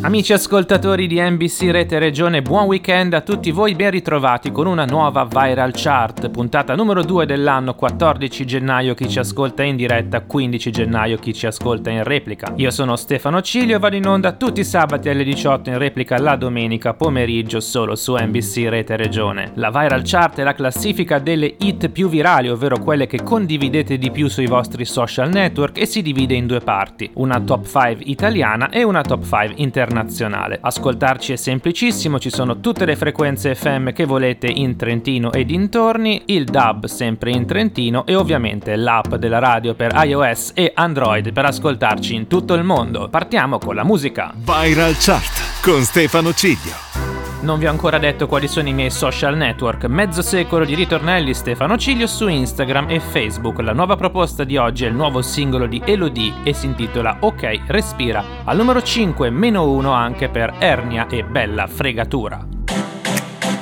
Amici ascoltatori di NBC Rete Regione, buon weekend a tutti voi, ben ritrovati con una nuova Viral Chart, puntata numero 2 dell'anno, 14 gennaio chi ci ascolta in diretta, 15 gennaio chi ci ascolta in replica. Io sono Stefano Cilio vado in onda tutti i sabati alle 18 in replica la domenica pomeriggio solo su NBC Rete Regione. La Viral Chart è la classifica delle hit più virali, ovvero quelle che condividete di più sui vostri social network e si divide in due parti, una top 5 italiana e una top 5 internazionale internazionale. Ascoltarci è semplicissimo, ci sono tutte le frequenze FM che volete in Trentino e dintorni, il DAB sempre in Trentino e ovviamente l'app della radio per iOS e Android per ascoltarci in tutto il mondo. Partiamo con la musica. Viral Chart con Stefano Ciglio. Non vi ho ancora detto quali sono i miei social network. Mezzo secolo di ritornelli Stefano Ciglio su Instagram e Facebook. La nuova proposta di oggi è il nuovo singolo di Elodie e si intitola Ok, respira. Al numero 5 meno 1 anche per Ernia e Bella Fregatura.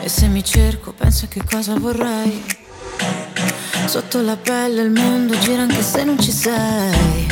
E se mi cerco, penso che cosa vorrei. Sotto la pelle il mondo gira anche se non ci sei.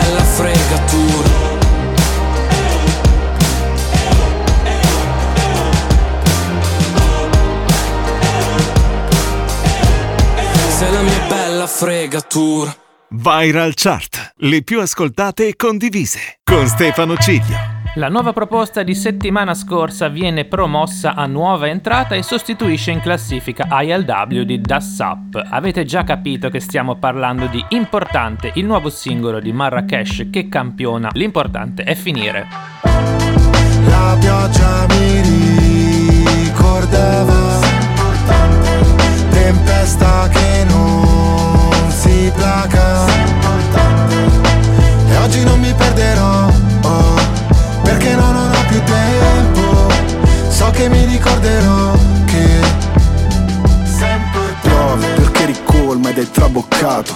fregatura Viral Chart, le più ascoltate e condivise, con Stefano Ciglio. La nuova proposta di settimana scorsa viene promossa a nuova entrata e sostituisce in classifica ILW di Das Up. Avete già capito che stiamo parlando di Importante, il nuovo singolo di Marrakesh che campiona. L'importante è finire. La pioggia mi ricordava tempesta che non si placa. E oggi non mi perderò perché non ho più tempo. So che mi ricorderò che Piove perché ricolma ed è traboccato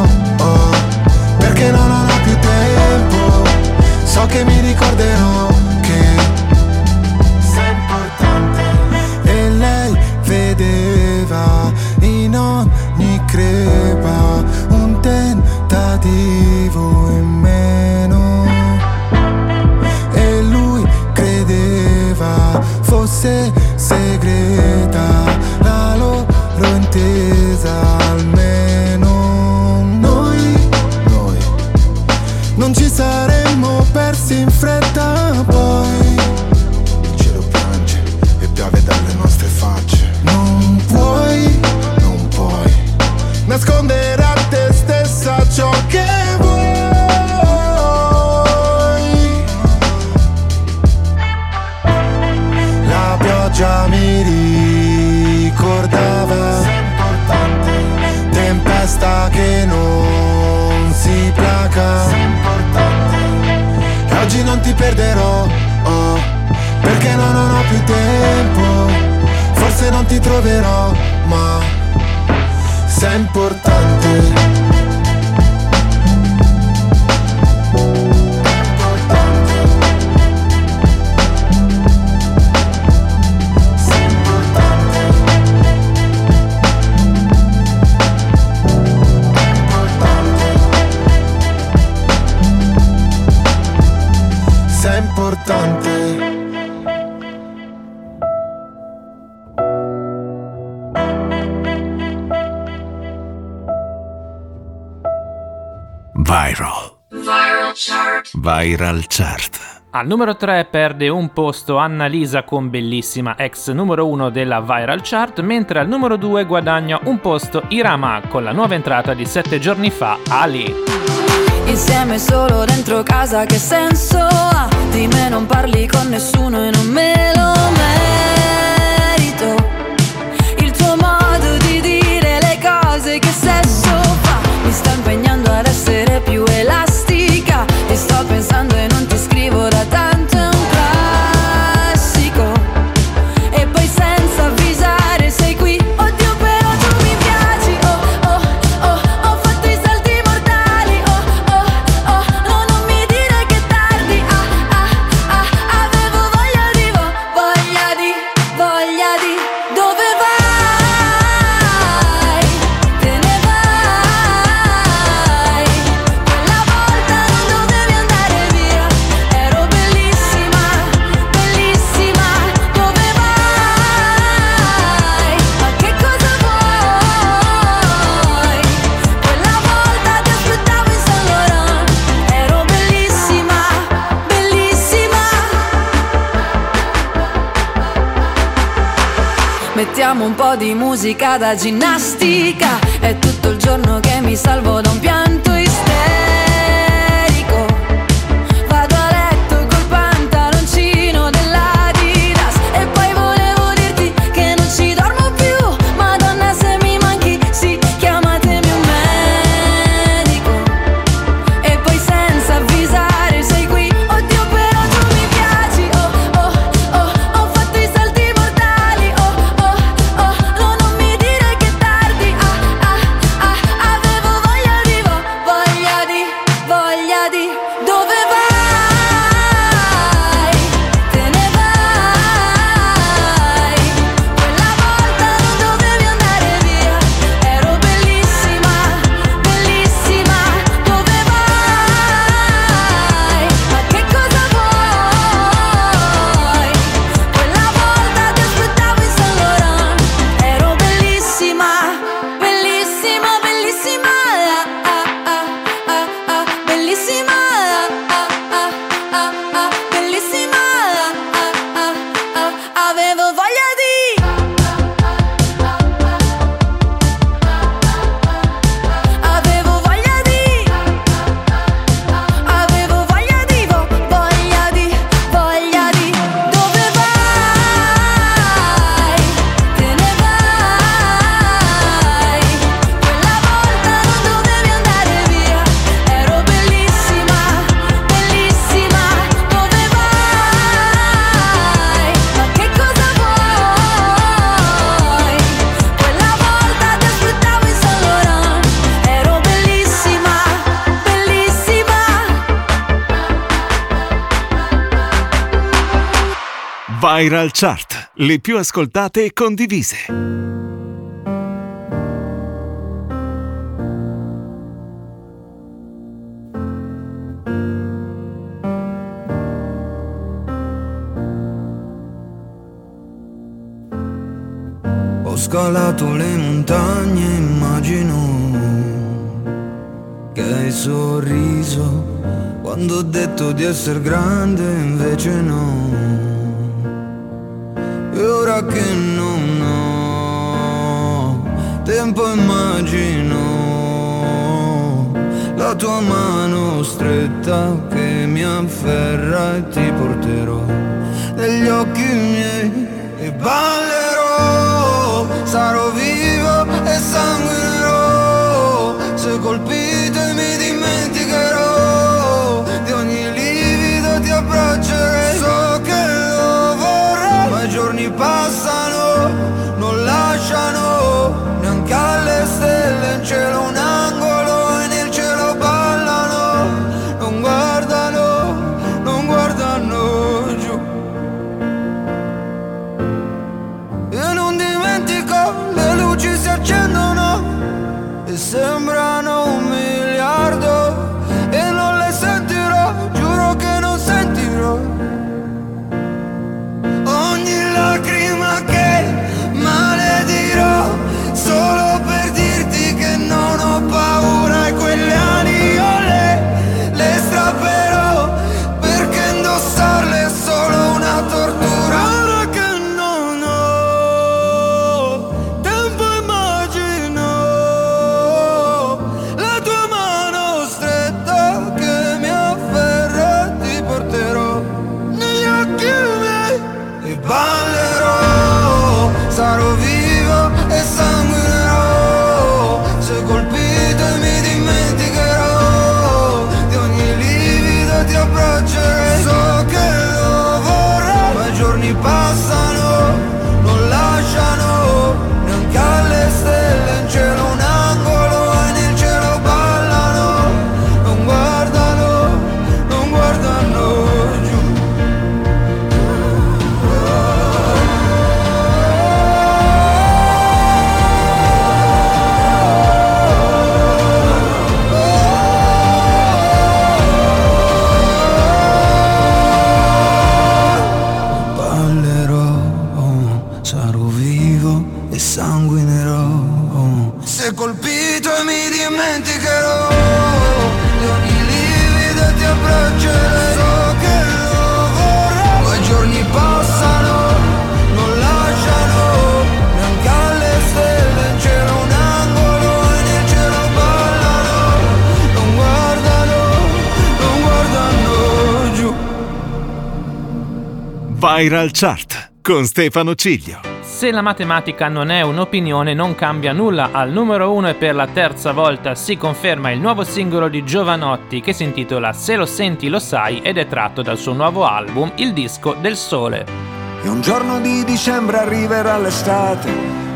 So che mi ricorderò non ho più tempo. Forse non ti troverò ma sei importante Viral. Viral Chart. Viral Chart. Al numero 3 perde un posto Annalisa con Bellissima, ex numero 1 della Viral Chart, mentre al numero 2 guadagna un posto Irama con la nuova entrata di 7 giorni fa, Ali. Insieme solo dentro casa che senso ha? Di me non parli con nessuno e non me lo merito po' di musica da ginnastica. E tu Viral Chart, le più ascoltate e condivise. Ho scalato le montagne, immagino che hai sorriso. Quando ho detto di essere grande, invece no. E ora che non ho tempo immagino la tua mano stretta che mi afferra e ti porterò negli occhi miei e ballerò, sarò vivo e sanguinerò. Se colpito mi dimenticherò. Di ogni livido ti abbraccerò casa Viral Chart con Stefano Ciglio. Se la matematica non è un'opinione non cambia nulla, al numero uno e per la terza volta si conferma il nuovo singolo di Giovanotti che si intitola Se lo senti lo sai ed è tratto dal suo nuovo album Il disco del sole. E un giorno di dicembre arriverà l'estate,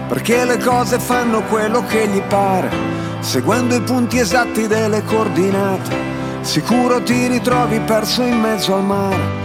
perché le cose fanno quello che gli pare, seguendo i punti esatti delle coordinate. Sicuro ti ritrovi perso in mezzo al mare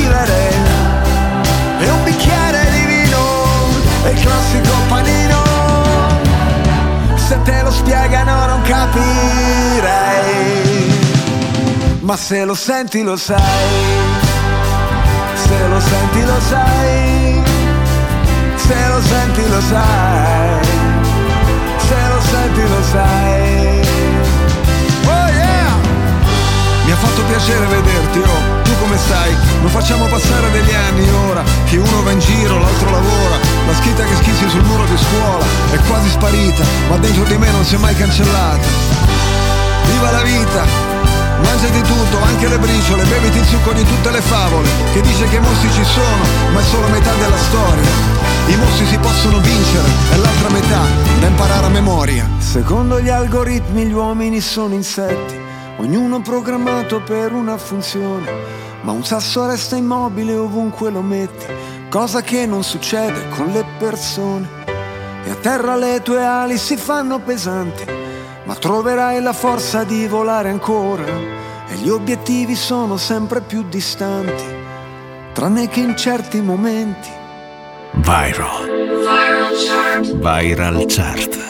vivere e un bicchiere di vino e il classico panino. Se te lo spiegano non capirei ma se lo senti lo sai. Se lo senti lo sai se lo senti lo sai se lo senti lo sai. Oh yeah! Mi ha fatto piacere vederti oh come stai? Non facciamo passare degli anni ora Che uno va in giro, l'altro lavora. La scritta che schizzi sul muro di scuola È quasi sparita Ma dentro di me non si è mai cancellata. Viva la vita! Mangiati tutto, anche le briciole, beviti il succo di tutte le favole Che dice che i mostri ci sono, ma è solo metà della storia. I mostri si possono vincere, è l'altra metà da imparare a memoria. Secondo gli algoritmi gli uomini sono insetti ognuno programmato per una funzione, ma un sasso resta immobile ovunque lo metti, cosa che non succede con le persone. E a terra le tue ali si fanno pesanti, ma troverai la forza di volare ancora, e gli obiettivi sono sempre più distanti, tranne che in certi momenti. Viral. Viral chart. Viral chart.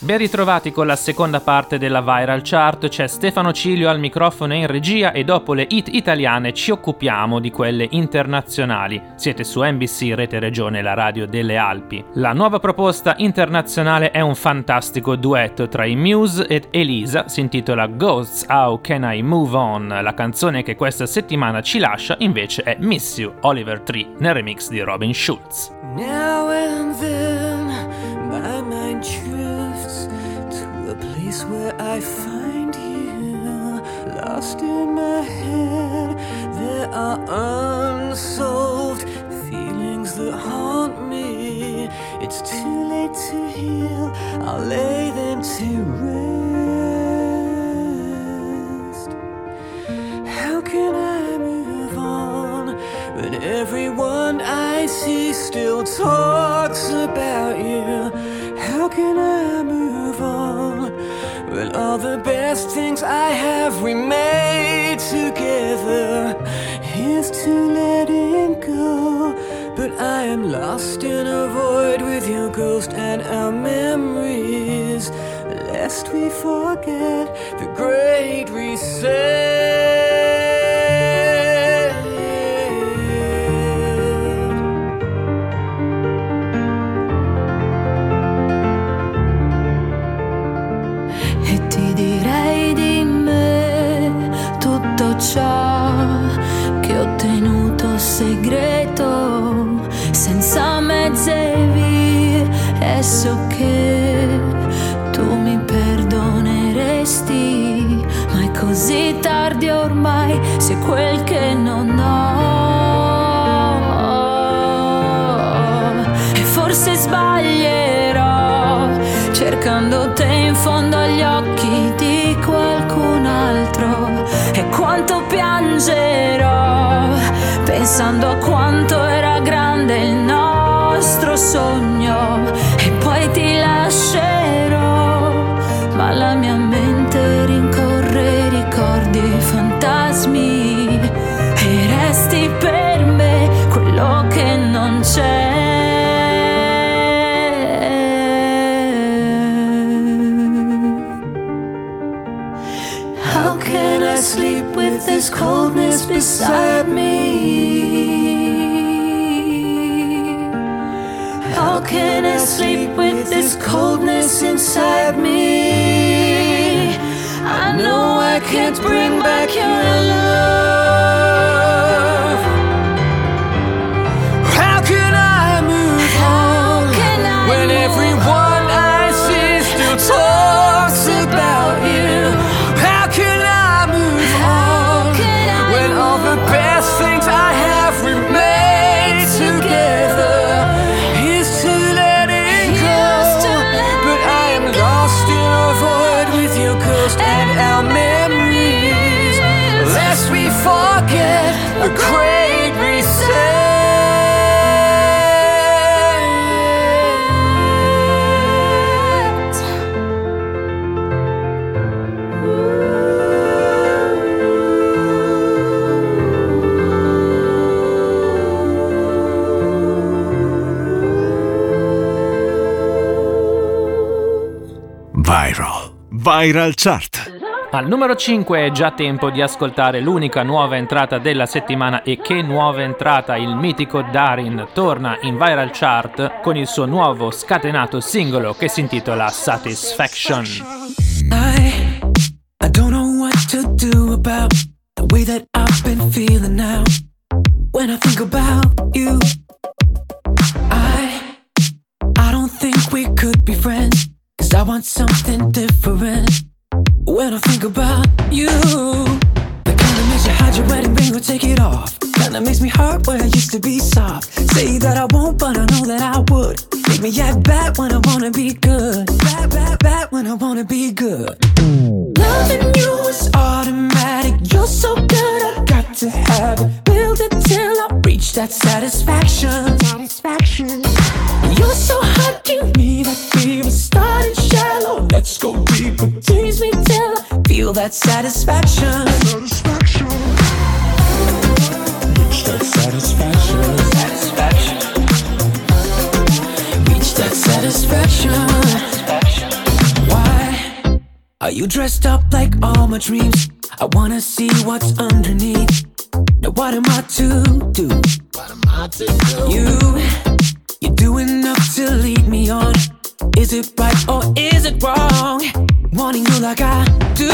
Ben ritrovati con la seconda parte della Viral Chart, c'è Stefano Cilio al microfono e in regia e dopo le hit italiane ci occupiamo di quelle internazionali. Siete su NBC Rete Regione, la radio delle Alpi. La nuova proposta internazionale è un fantastico duetto tra i Muse ed Elisa, si intitola Ghosts How Can I Move On. La canzone che questa settimana ci lascia invece è Miss You, Oliver Tree, nel remix di Robin Schulz. Now and then my mind place where I find you lost in my head. There are unsolved feelings that haunt me. It's too late to heal, I'll lay them to rest. How can I move on when everyone I see still talks about you? How can I move on? When all the best things I have we made together is to letting go. But I am lost in a void with your ghost and our memories Lest we forget the great reset coldness inside me? I know I can't bring back your love. Viral Chart. Al numero 5 è già tempo di ascoltare l'unica nuova entrata della settimana e che nuova entrata il mitico Darin torna in Viral Chart con il suo nuovo scatenato singolo che si intitola Satisfaction. I, I don't know what to do about the way that I've been feeling now when I think about you. I, I don't think we could be friends I want something different. When I think about you, the kind that makes you hide your wedding ring or take it off. Kind that makes me hurt where I used to be soft. Say that I won't, but I know that I would. Make me act bad when I wanna be good. Bad, bad, bad when I wanna be good. Loving you is automatic. You're so good, I to have it. Build it till I reach that satisfaction. Satisfaction. You're so hot, give me that fever. Starting shallow, let's go deeper. Tease me till I feel that satisfaction. Satisfaction. Reach that satisfaction. Satisfaction. Reach that satisfaction. satisfaction. Are you dressed up like all my dreams? I wanna see what's underneath. Now what am I to do? What am I to do? You, you do enough to lead me on. Is it right or is it wrong? Wanting you like I do.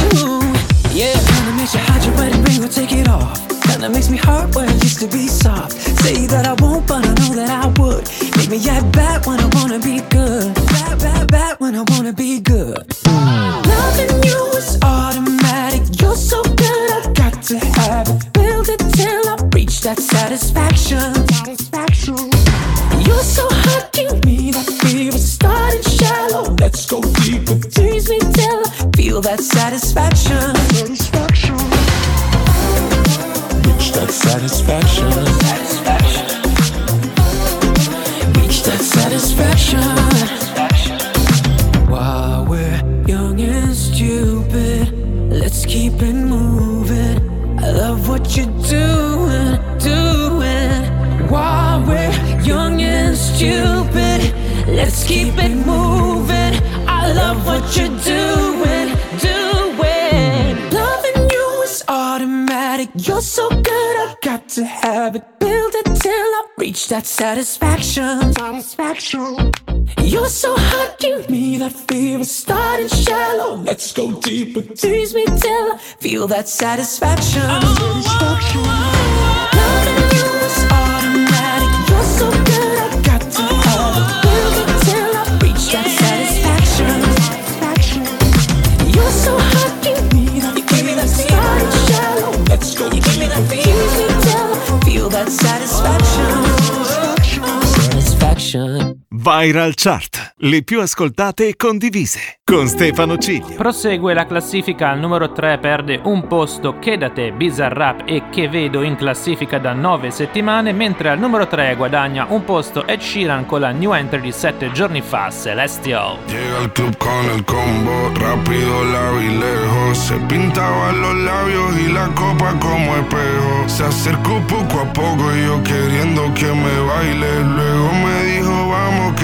Yeah, kinda makes you hide your wedding ring or take it off. Kinda makes me hurt where it used to be soft. Say that I won't, but I know that I would. Make me act bad when I wanna be good. Bad, bad, bad when I wanna be good. Satisfaction. That satisfaction. Satisfaction. You're so hot, give me that fever. Starting shallow, let's go deeper. Tease me till I feel that satisfaction. Satisfaction. Loving you is automatic. You're so Viral Chart, le più ascoltate e condivise, con Stefano Ciglio. Prosegue la classifica al numero 3 perde un posto che da te Bizarrap e che vedo in classifica da 9 settimane, mentre al numero 3 guadagna un posto Ed Sheeran con la new entry di 7 giorni fa, Celestial. Llega al club con el combo, rápido, largo y lejos. Se pintaba los labios y la copa como espejo. Se acercó poco a poco yo queriendo que me baile. Luego me dijo, vamos que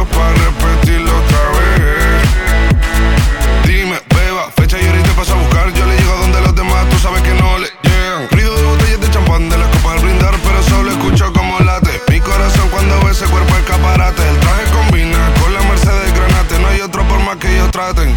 Dios para repetirlo otra vez. Dime, beba, fecha y ahorita paso a buscar. Yo le llego donde los demás, tú sabes que no le llegan. Ruido de botellas de champán de las copas al brindar, pero solo escucho como late. Mi corazón cuando ve ese cuerpo escaparate. El traje combina con la Mercedes Granate. No hay otro por más que ellos traten.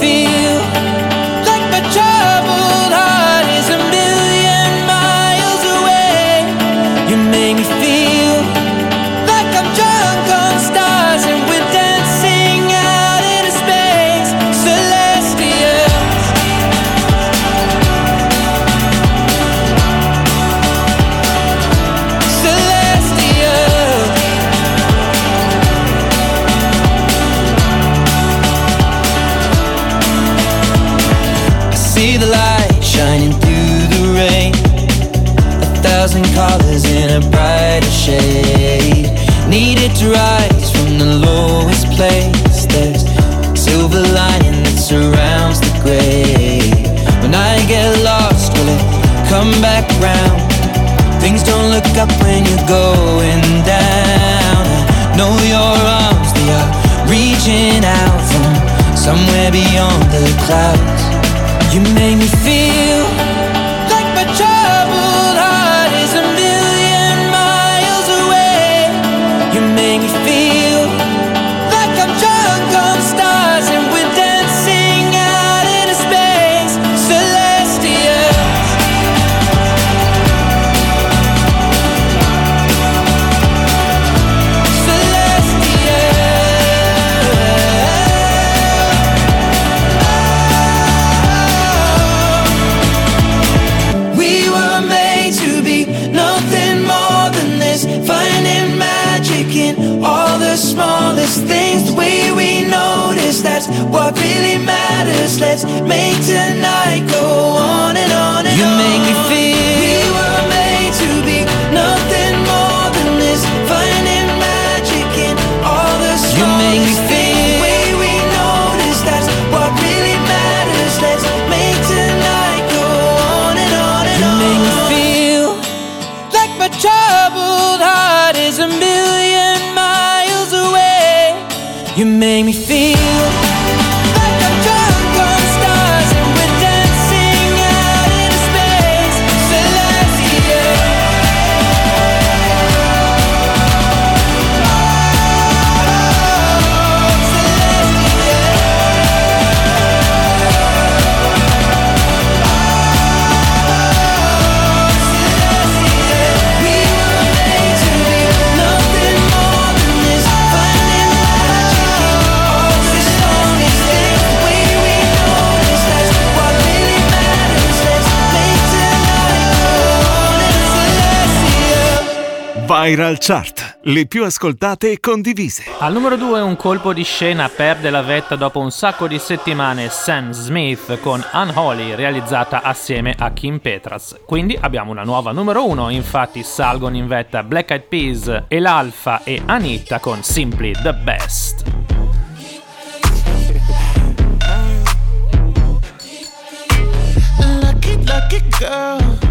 Viral Chart, le più ascoltate e condivise. Al numero 2 un colpo di scena perde la vetta dopo un sacco di settimane Sam Smith con Unholy realizzata assieme a Kim Petras. Quindi abbiamo una nuova numero 1, infatti salgono in vetta Black Eyed Peas e l'Alfa e Anita con Simply the Best. Lucky, lucky girl.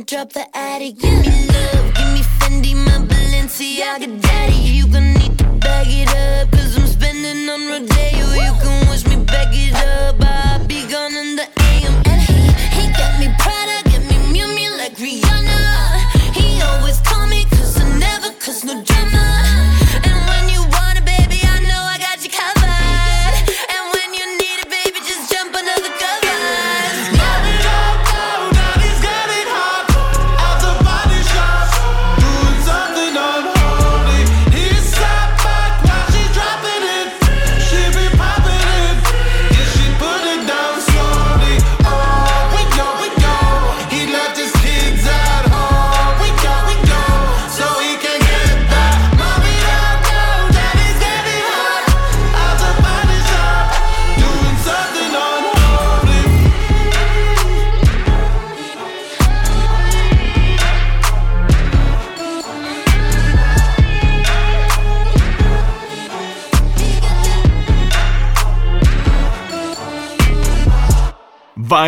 you wanna drop the attic, give me love, give me Fendi, my Balenciaga daddy. You gonna need to bag it up,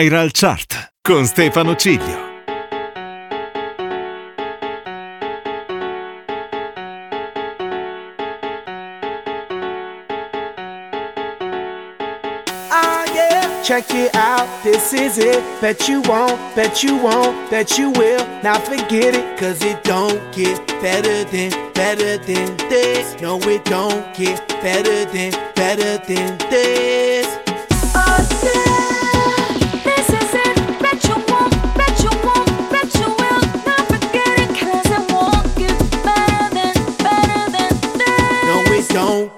Viral Chart con Stefano Ciglio. Check it out, this is it. Bet you won't, bet you won't, bet you will. Now forget it, cause it don't get better than, better than this. No, it don't get better than, better than this.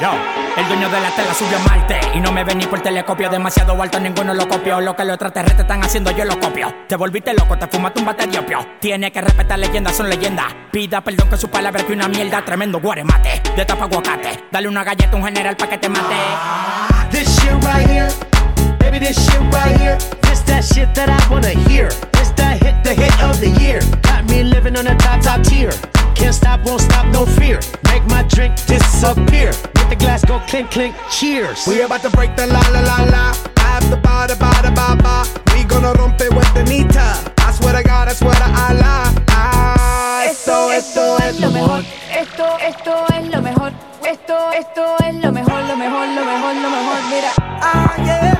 El dueño de la tela subió a Marte Y no me ven ni por telescopio Demasiado alto, ninguno lo copió Lo que los extraterrestres están haciendo, yo lo copio Te volviste loco, te fumaste un batería opio Tiene que respetar leyendas, son leyendas Pida perdón que su palabra que una mierda Tremendo guaremate, de tapa aguacate Dale una galleta a un general pa' que te mate This shit right here, baby, this shit right here. This that shit that I wanna hear. This that hit, the hit of the year. Got me living on a top, top tier. Can't stop, won't stop, no fear. Make my drink disappear. Let the glass go clink, clink, cheers. We about to break the la la la la. I have the ba da ba ba. We gonna rompe with the nita. I swear to God, I swear to Allah. Ah, esto, esto es lo mejor. Esto, esto es lo mejor. Esto, esto es lo mejor, lo mejor, lo mejor, lo mejor. Mira. Ah, yeah.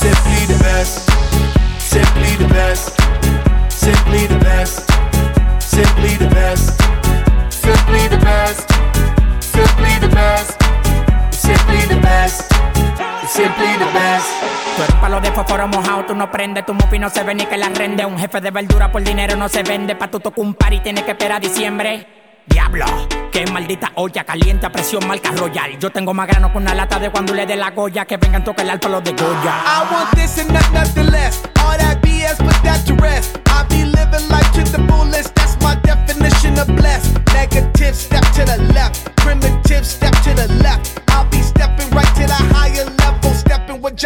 Simply the best. Simply the best. Simply the best. Simply the best. Simply the best. Simply the best. Simply the best. Simply the best. Tú eres palo de fósforo mojado, tú no prendes, tu mufi no se ve ni que la rende. Un jefe de verdura por dinero no se vende, pa' tu tocar un par y tienes que esperar a diciembre. Diablo, qué maldita olla caliente a presión marca royal. Yo tengo más grano con una lata de cuando le dé la goya que vengan toca el alto los de Goya. I want this and not nothing less. All that BS, put that to rest. I be living life to the fullest. That's my definition of blessed. Negative, step to the left. Primitive, step to the left.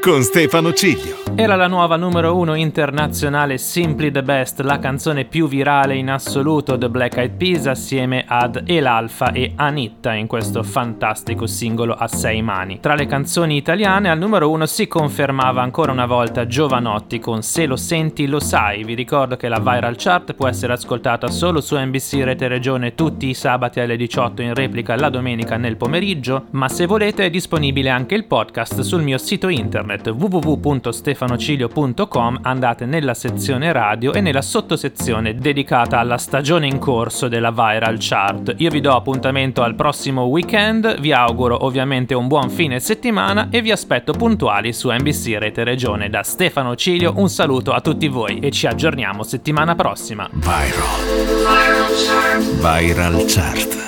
con Stefano Ciglio. Era la nuova numero uno internazionale Simply the Best, la canzone più virale in assoluto The Black Eyed Peas assieme ad El Alfa e Anitta in questo fantastico singolo a sei mani. Tra le canzoni italiane al numero uno si confermava ancora una volta Giovanotti con Se lo senti lo sai. Vi ricordo che la Viral Chart può essere ascoltata solo su NBC Rete Regione tutti i sabati alle 18 in replica la domenica nel pomeriggio, ma se volete è disponibile anche il podcast sul mio sito internet www.stefanocilio.com andate nella sezione radio e nella sottosezione dedicata alla stagione in corso della Viral Chart. Io vi do appuntamento al prossimo weekend, vi auguro ovviamente un buon fine settimana e vi aspetto puntuali su NBC Rete Regione. Da Stefano Cilio un saluto a tutti voi e ci aggiorniamo settimana prossima. Viral. Viral Chart.